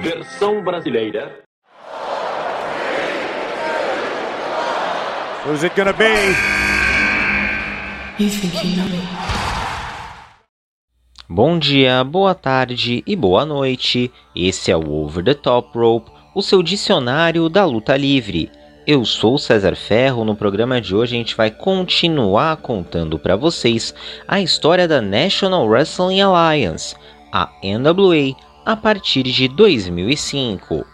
Versão brasileira. Who's it gonna be? You think you know me? Bom dia, boa tarde e boa noite. Esse é o Over the Top Rope, o seu dicionário da luta livre. Eu sou César Ferro. No programa de hoje a gente vai continuar contando para vocês a história da National Wrestling Alliance, a NWA, a partir de 2005.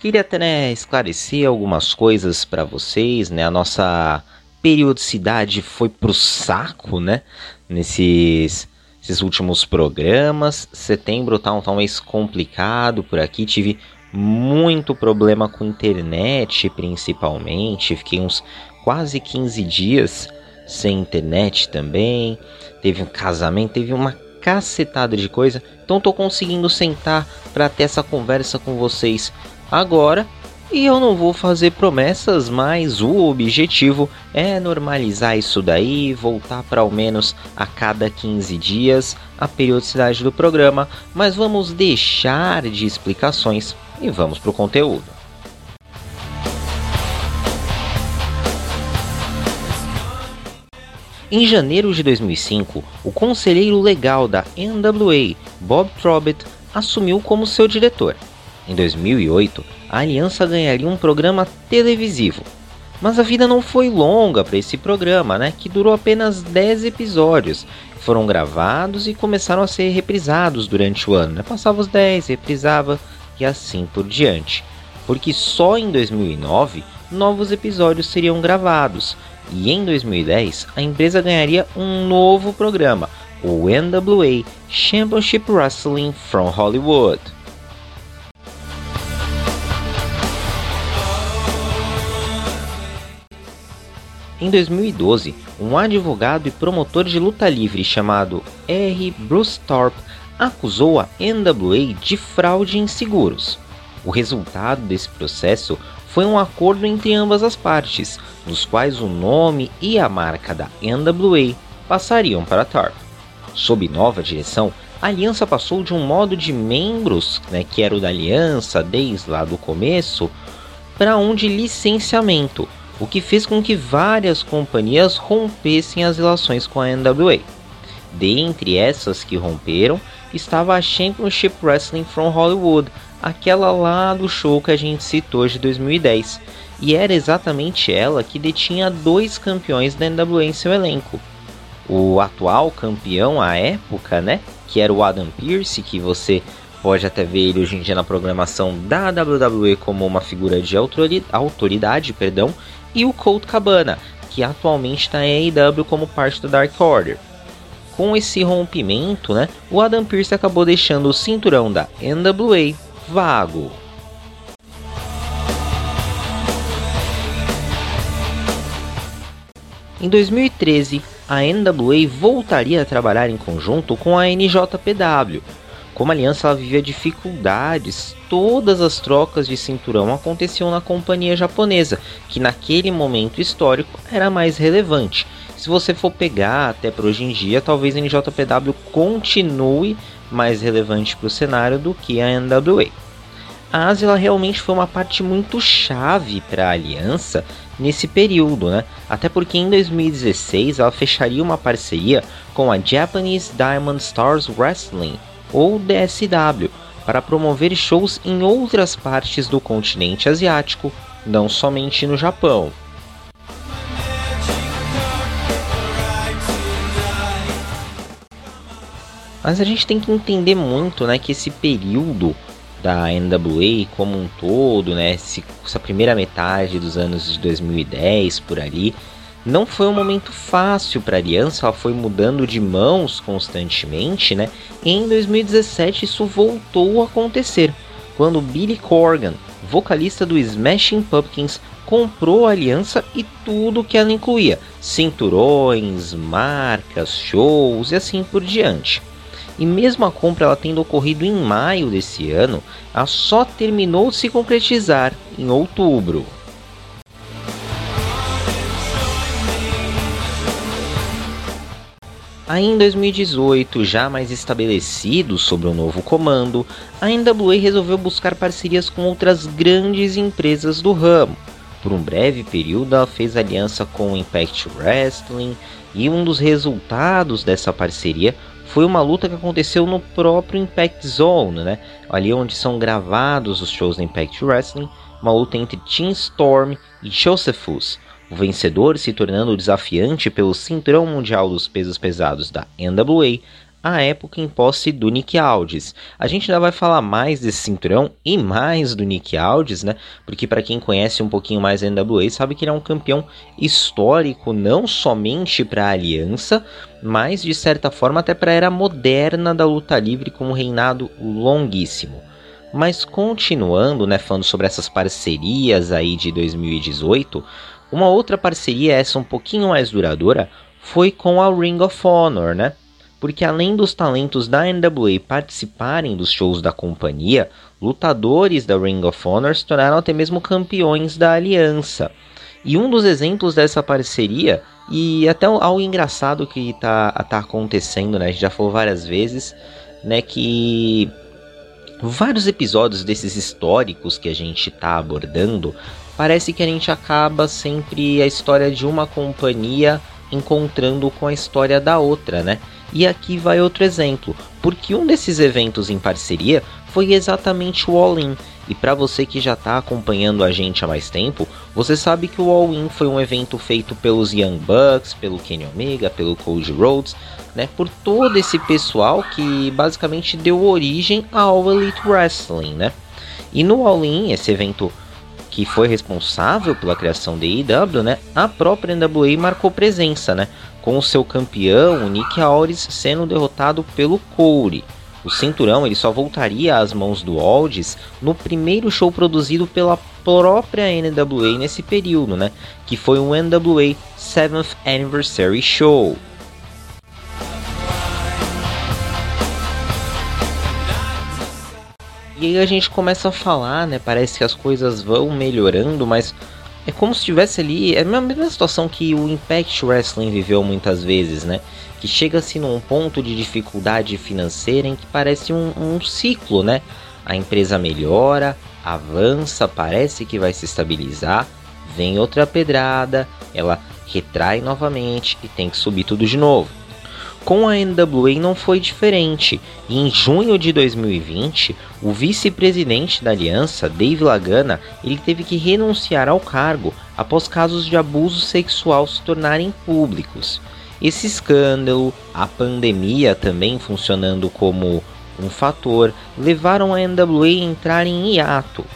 Queria até né, esclarecer algumas coisas para vocês, né? A nossa periodicidade foi pro saco, né? Nesses esses últimos programas. Setembro tá um, tá um mês complicado por aqui. Tive muito problema com internet, principalmente. Fiquei uns quase 15 dias sem internet também. Teve um casamento, teve uma cacetada de coisa. Então tô conseguindo sentar para ter essa conversa com vocês agora. E eu não vou fazer promessas, mas o objetivo é normalizar isso daí, voltar para ao menos a cada 15 dias a periodicidade do programa, mas vamos deixar de explicações e vamos para o conteúdo. Em janeiro de 2005, o conselheiro legal da NWA, Bob Trobit, assumiu como seu diretor. Em 2008, a aliança ganharia um programa televisivo. Mas a vida não foi longa para esse programa, né, que durou apenas 10 episódios. Foram gravados e começaram a ser reprisados durante o ano. Né? Passava os 10, reprisava, e assim por diante. Porque só em 2009 novos episódios seriam gravados e em 2010 a empresa ganharia um novo programa, o NWA Championship Wrestling from Hollywood. Em 2012, um advogado e promotor de luta livre chamado R. Bruce Thorpe acusou a NWA de fraude em seguros. O resultado desse processo foi um acordo entre ambas as partes, nos quais o nome e a marca da NWA passariam para TARP. Sob nova direção, a aliança passou de um modo de membros, né, que era o da aliança desde lá do começo, para um de licenciamento, o que fez com que várias companhias rompessem as relações com a NWA. Dentre essas que romperam estava a Championship Wrestling from Hollywood, aquela lá do show que a gente citou de 2010, e era exatamente ela que detinha dois campeões da NWA em seu elenco. O atual campeão à época, né, que era o Adam Pearce, que você pode até ver ele hoje em dia na programação da WWE como uma figura de autoridade, perdão, e o Colt Cabana, que atualmente está em AEW como parte do Dark Order. Com esse rompimento, né, o Adam Pearce acabou deixando o cinturão da NWA vago. Em 2013, a NWA voltaria a trabalhar em conjunto com a NJPW. Como aliança ela vivia dificuldades, todas as trocas de cinturão aconteciam na companhia japonesa, que naquele momento histórico era mais relevante se você for pegar até para hoje em dia, talvez a NJPW continue mais relevante para o cenário do que a NWA. A Ásia realmente foi uma parte muito chave para a aliança nesse período, né? Até porque em 2016 ela fecharia uma parceria com a Japanese Diamond Stars Wrestling, ou DSW, para promover shows em outras partes do continente asiático, não somente no Japão. Mas a gente tem que entender muito, né, que esse período da NWA como um todo, né, essa primeira metade dos anos de 2010 por ali, não foi um momento fácil para a aliança, ela foi mudando de mãos constantemente, né? E em 2017 isso voltou a acontecer, quando Billy Corgan, vocalista do Smashing Pumpkins, comprou a aliança e tudo que ela incluía: cinturões, marcas, shows e assim por diante. E mesmo a compra ela tendo ocorrido em maio desse ano, ela só terminou de se concretizar em outubro. Aí em 2018, já mais estabelecido sobre o um novo comando, a NWA resolveu buscar parcerias com outras grandes empresas do ramo. Por um breve período, ela fez aliança com o Impact Wrestling e um dos resultados dessa parceria foi uma luta que aconteceu no próprio Impact Zone, né? Ali onde são gravados os shows do Impact Wrestling, uma luta entre Team Storm e Josephus, o vencedor se tornando desafiante pelo cinturão mundial dos pesos pesados da NWA, à época em posse do Nick Aldis. A gente ainda vai falar mais desse cinturão e mais do Nick Aldis, né? Porque para quem conhece um pouquinho mais a NWA, sabe que ele é um campeão histórico não somente para a Aliança, mas de certa forma até para a era moderna da luta livre com um reinado longuíssimo. Mas continuando, né, falando sobre essas parcerias aí de 2018, uma outra parceria, essa um pouquinho mais duradoura, foi com a Ring of Honor, né? Porque além dos talentos da NWA participarem dos shows da companhia, lutadores da Ring of Honor se tornaram até mesmo campeões da aliança. E um dos exemplos dessa parceria, e até algo engraçado que está tá acontecendo, né? A gente já falou várias vezes, né? Que vários episódios desses históricos que a gente está abordando parece que a gente acaba sempre a história de uma companhia encontrando com a história da outra, né? E aqui vai outro exemplo, porque um desses eventos em parceria foi exatamente o All In. E para você que já está acompanhando a gente há mais tempo, você sabe que o All In foi um evento feito pelos Young Bucks, pelo Kenny Omega, pelo Cody Rhodes, né, por todo esse pessoal que basicamente deu origem ao Elite Wrestling, né? E no All In, esse evento que foi responsável pela criação da IW, né, a própria NWA marcou presença, né, com o seu campeão, Nick Aldis, sendo derrotado pelo Corey. O cinturão ele só voltaria às mãos do Aldis no primeiro show produzido pela própria NWA nesse período, né, que foi o NWA 7th Anniversary Show. E aí a gente começa a falar, né? Parece que as coisas vão melhorando, mas é como se estivesse ali. É a mesma situação que o Impact Wrestling viveu muitas vezes, né? Que chega-se num ponto de dificuldade financeira em que parece um, um ciclo, né? A empresa melhora, avança, parece que vai se estabilizar, vem outra pedrada, ela retrai novamente e tem que subir tudo de novo. Com a NWA não foi diferente, e em junho de 2020, o vice-presidente da aliança, Dave Lagana, ele teve que renunciar ao cargo após casos de abuso sexual se tornarem públicos. Esse escândalo, a pandemia também funcionando como um fator, levaram a NWA a entrar em hiato,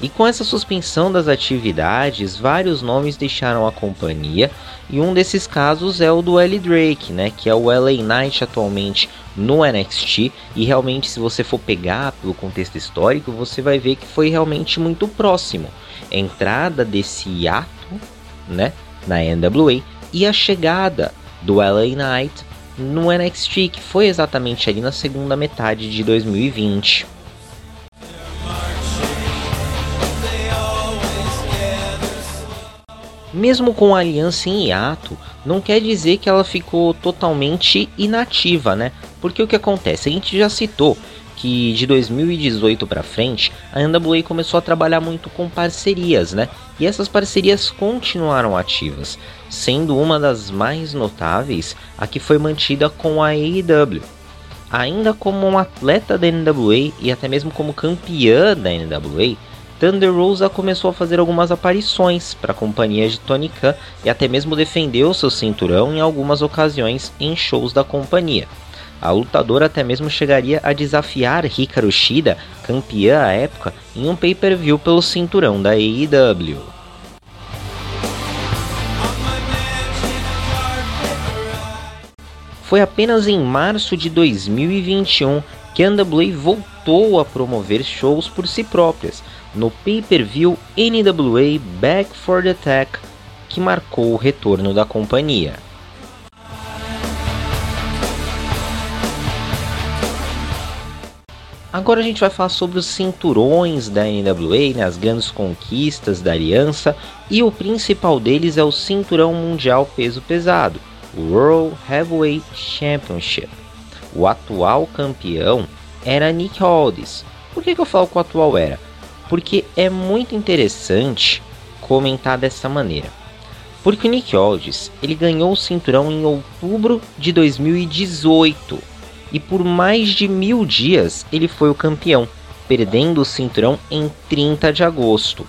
e com essa suspensão das atividades, vários nomes deixaram a companhia, e um desses casos é o do L Drake, né, que é o LA Knight atualmente no NXT, e realmente se você for pegar pelo contexto histórico, você vai ver que foi realmente muito próximo. A entrada desse hiato, né, na NWA e a chegada do LA Knight no NXT, que foi exatamente ali na segunda metade de 2020. Mesmo com a aliança em hiato, não quer dizer que ela ficou totalmente inativa, né? Porque o que acontece? A gente já citou que de 2018 para frente, a NWA começou a trabalhar muito com parcerias, né? E essas parcerias continuaram ativas, sendo uma das mais notáveis a que foi mantida com a AEW. Ainda como um atleta da NWA e até mesmo como campeã da NWA, Thunder Rosa começou a fazer algumas aparições para a companhia de Tony Khan e até mesmo defendeu seu cinturão em algumas ocasiões em shows da companhia. A lutadora até mesmo chegaria a desafiar Hikaru Shida, campeã à época, em um pay-per-view pelo cinturão da AEW. Foi apenas em março de 2021 que a NWA voltou a promover shows por si próprias, no pay-per-view NWA Back for the Attack, que marcou o retorno da companhia. Agora a gente vai falar sobre os cinturões da NWA, né, as grandes conquistas da aliança, e o principal deles é o Cinturão Mundial Peso Pesado, World Heavyweight Championship. O atual campeão era Nick Aldis. Por que, que eu falo que o atual era? Porque é muito interessante comentar dessa maneira. Porque o Nick Aldis ele ganhou o cinturão em outubro de 2018 e por mais de mil dias ele foi o campeão, perdendo o cinturão em 30 de agosto.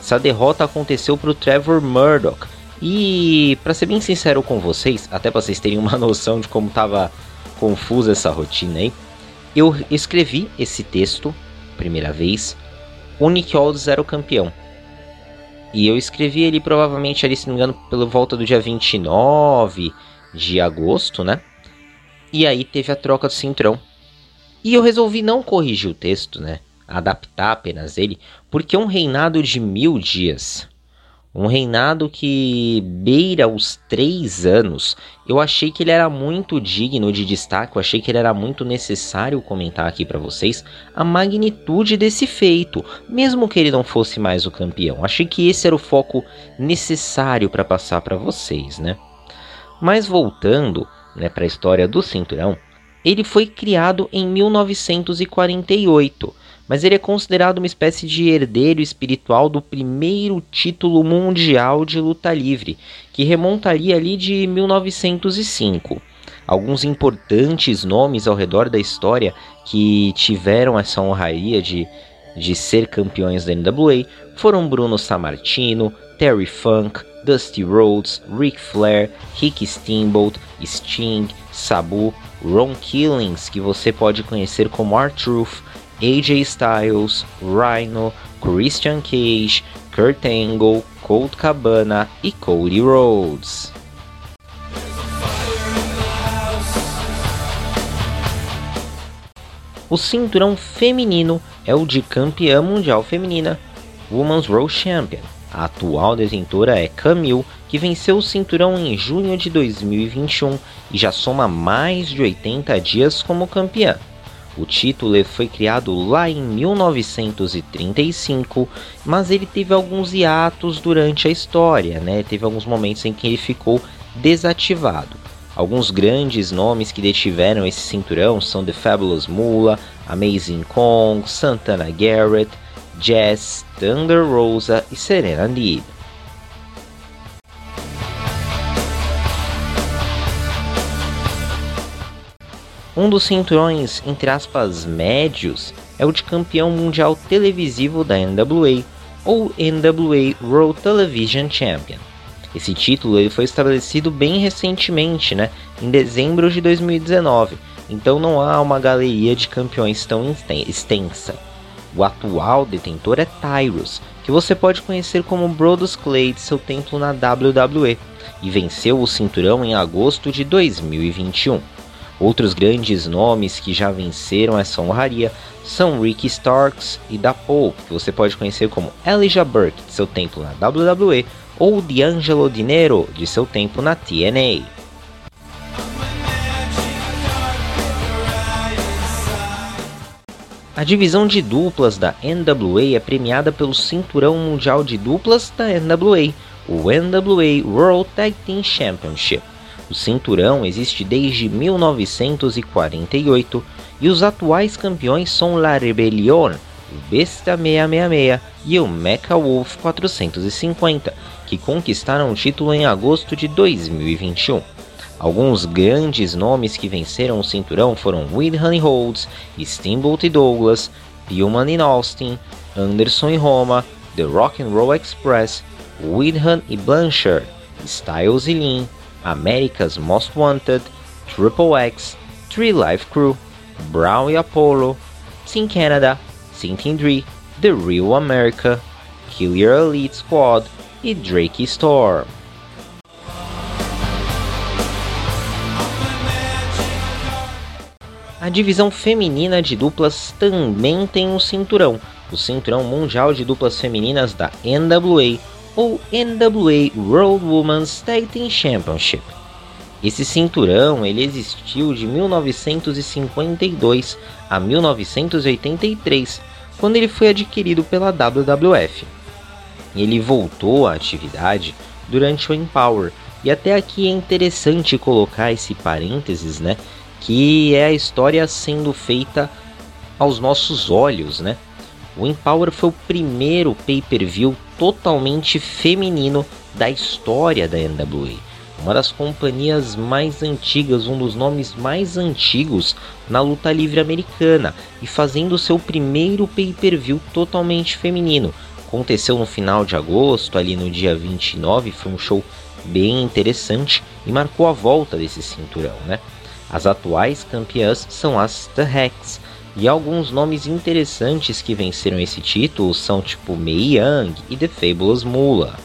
Essa derrota aconteceu para o Trevor Murdoch e, para ser bem sincero com vocês, até para vocês terem uma noção de como estava confusa essa rotina aí, eu escrevi esse texto, primeira vez, o Nick Aldis era o campeão. E eu escrevi ele provavelmente ali, se não me engano, pelo volta do dia 29 de agosto, né? E aí teve a troca do cinturão. E eu resolvi não corrigir o texto, né? Adaptar apenas ele, porque um reinado de mil dias um reinado que beira os três anos. Eu achei que ele era muito digno de destaque, eu achei que ele era muito necessário comentar aqui para vocês a magnitude desse feito, mesmo que ele não fosse mais o campeão. Achei que esse era o foco necessário para passar para vocês, né? Mas voltando, né, para a história do cinturão, ele foi criado em 1948 mas ele é considerado uma espécie de herdeiro espiritual do primeiro título mundial de luta livre, que remontaria ali de 1905. Alguns importantes nomes ao redor da história que tiveram essa honraria de, de ser campeões da NWA foram Bruno Sammartino, Terry Funk, Dusty Rhodes, Ric Flair, Rick Steamboat, Sting, Sabu, Ron Killings, que você pode conhecer como R-Truth, AJ Styles, Rhino, Christian Cage, Kurt Angle, Colt Cabana e Cody Rhodes. O cinturão feminino é o de campeã mundial feminina, Women's World Champion. A atual detentora é Camille, que venceu o cinturão em junho de 2021 e já soma mais de 80 dias como campeã. O título foi criado lá em 1935, mas ele teve alguns hiatos durante a história, né? Teve alguns momentos em que ele ficou desativado. Alguns grandes nomes que detiveram esse cinturão são The Fabulous Moolah, Amazing Kong, Santana Garrett, Jess, Thunder Rosa e Serena Deeb. Um dos cinturões, entre aspas, médios é o de campeão mundial televisivo da NWA, ou NWA World Television Champion. Esse título ele foi estabelecido bem recentemente, né, em dezembro de 2019, então não há uma galeria de campeões tão extensa. O atual detentor é Tyrus, que você pode conhecer como Brodus Clay de seu templo na WWE, e venceu o cinturão em agosto de 2021. Outros grandes nomes que já venceram essa honraria são Ricky Starks e Da Pope, que você pode conhecer como Elijah Burke de seu tempo na WWE ou D'Angelo Dinero de seu tempo na TNA. A divisão de duplas da NWA é premiada pelo Cinturão Mundial de Duplas da NWA, o NWA World Tag Team Championship. O cinturão existe desde 1948 e os atuais campeões são La Rebelión, o Besta 666 e o Mecha Wolf 450, que conquistaram o título em agosto de 2021. Alguns grandes nomes que venceram o cinturão foram Honey Holds, Steamboat Douglas, Pillman e Austin, Anderson e Roma, The Rock and Roll Express, Widhan e Blanchard, Styles e Lin, America's Most Wanted, Triple X, Tree Life Crew, Brown e Apollo, Team Canada, Team Dre, The Real America, Killer Elite Squad e Drake Storm. A divisão feminina de duplas também tem um cinturão, o Cinturão Mundial de Duplas Femininas da NWA, ou NWA World Women's Tag Team Championship. Esse cinturão ele existiu de 1952 a 1983, quando ele foi adquirido pela WWF. Ele voltou à atividade durante o Empower, E até aqui é interessante colocar esse parênteses, né? Que é a história sendo feita aos nossos olhos, né? O Empower foi o primeiro pay-per-view totalmente feminino da história da NWA. Uma das companhias mais antigas, um dos nomes mais antigos na luta livre americana e fazendo seu primeiro pay-per-view totalmente feminino. Aconteceu no final de agosto, ali no dia 29, foi um show bem interessante e marcou a volta desse cinturão, né? As atuais campeãs são as The Hacks, e alguns nomes interessantes que venceram esse título são tipo Mei Young e The Fabulous Moolah.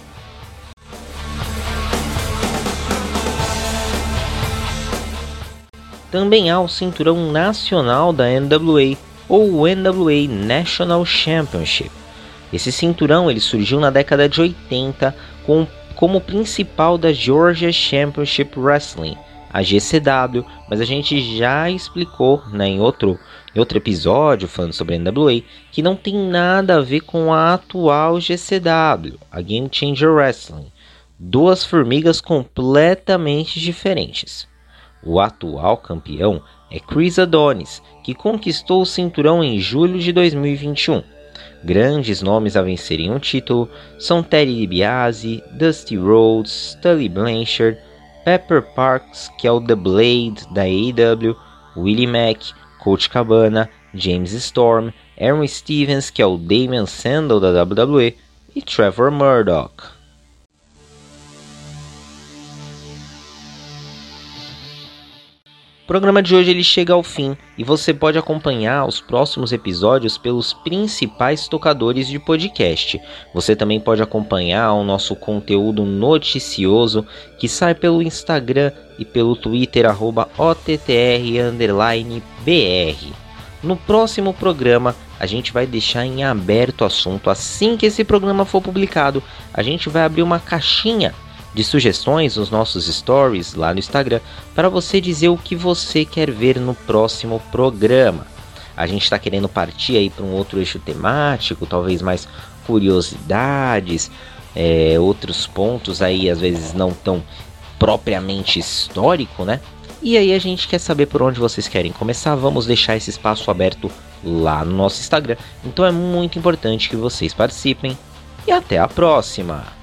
Também há o cinturão nacional da NWA, ou NWA National Championship. Esse cinturão ele surgiu na década de 80 com, como principal da Georgia Championship Wrestling, a GCW, mas a gente já explicou né, em, outro, em outro episódio falando sobre a NWA que não tem nada a ver com a atual GCW, a Game Changer Wrestling. Duas formigas completamente diferentes. O atual campeão é Chris Adonis, que conquistou o cinturão em julho de 2021. Grandes nomes a vencerem o título são Teddy DiBiase, Dusty Rhodes, Tully Blanchard, Pepper Parks, que é o The Blade da AEW, Willie Mack, Coach Cabana, James Storm, Aaron Stevens, que é o Damian Sandel da WWE, e Trevor Murdoch. O programa de hoje ele chega ao fim e você pode acompanhar os próximos episódios pelos principais tocadores de podcast. Você também pode acompanhar o nosso conteúdo noticioso que sai pelo Instagram e pelo Twitter @ottr_br. No próximo programa, a gente vai deixar em aberto o assunto. Assim que esse programa for publicado, a gente vai abrir uma caixinha de sugestões nos nossos stories lá no Instagram para você dizer o que você quer ver no próximo programa. A gente está querendo partir aí para um outro eixo temático, talvez mais curiosidades, é, outros pontos aí às vezes não tão propriamente histórico, né? E aí a gente quer saber por onde vocês querem começar. Vamos deixar esse espaço aberto lá no nosso Instagram. Então é muito importante que vocês participem. E até a próxima!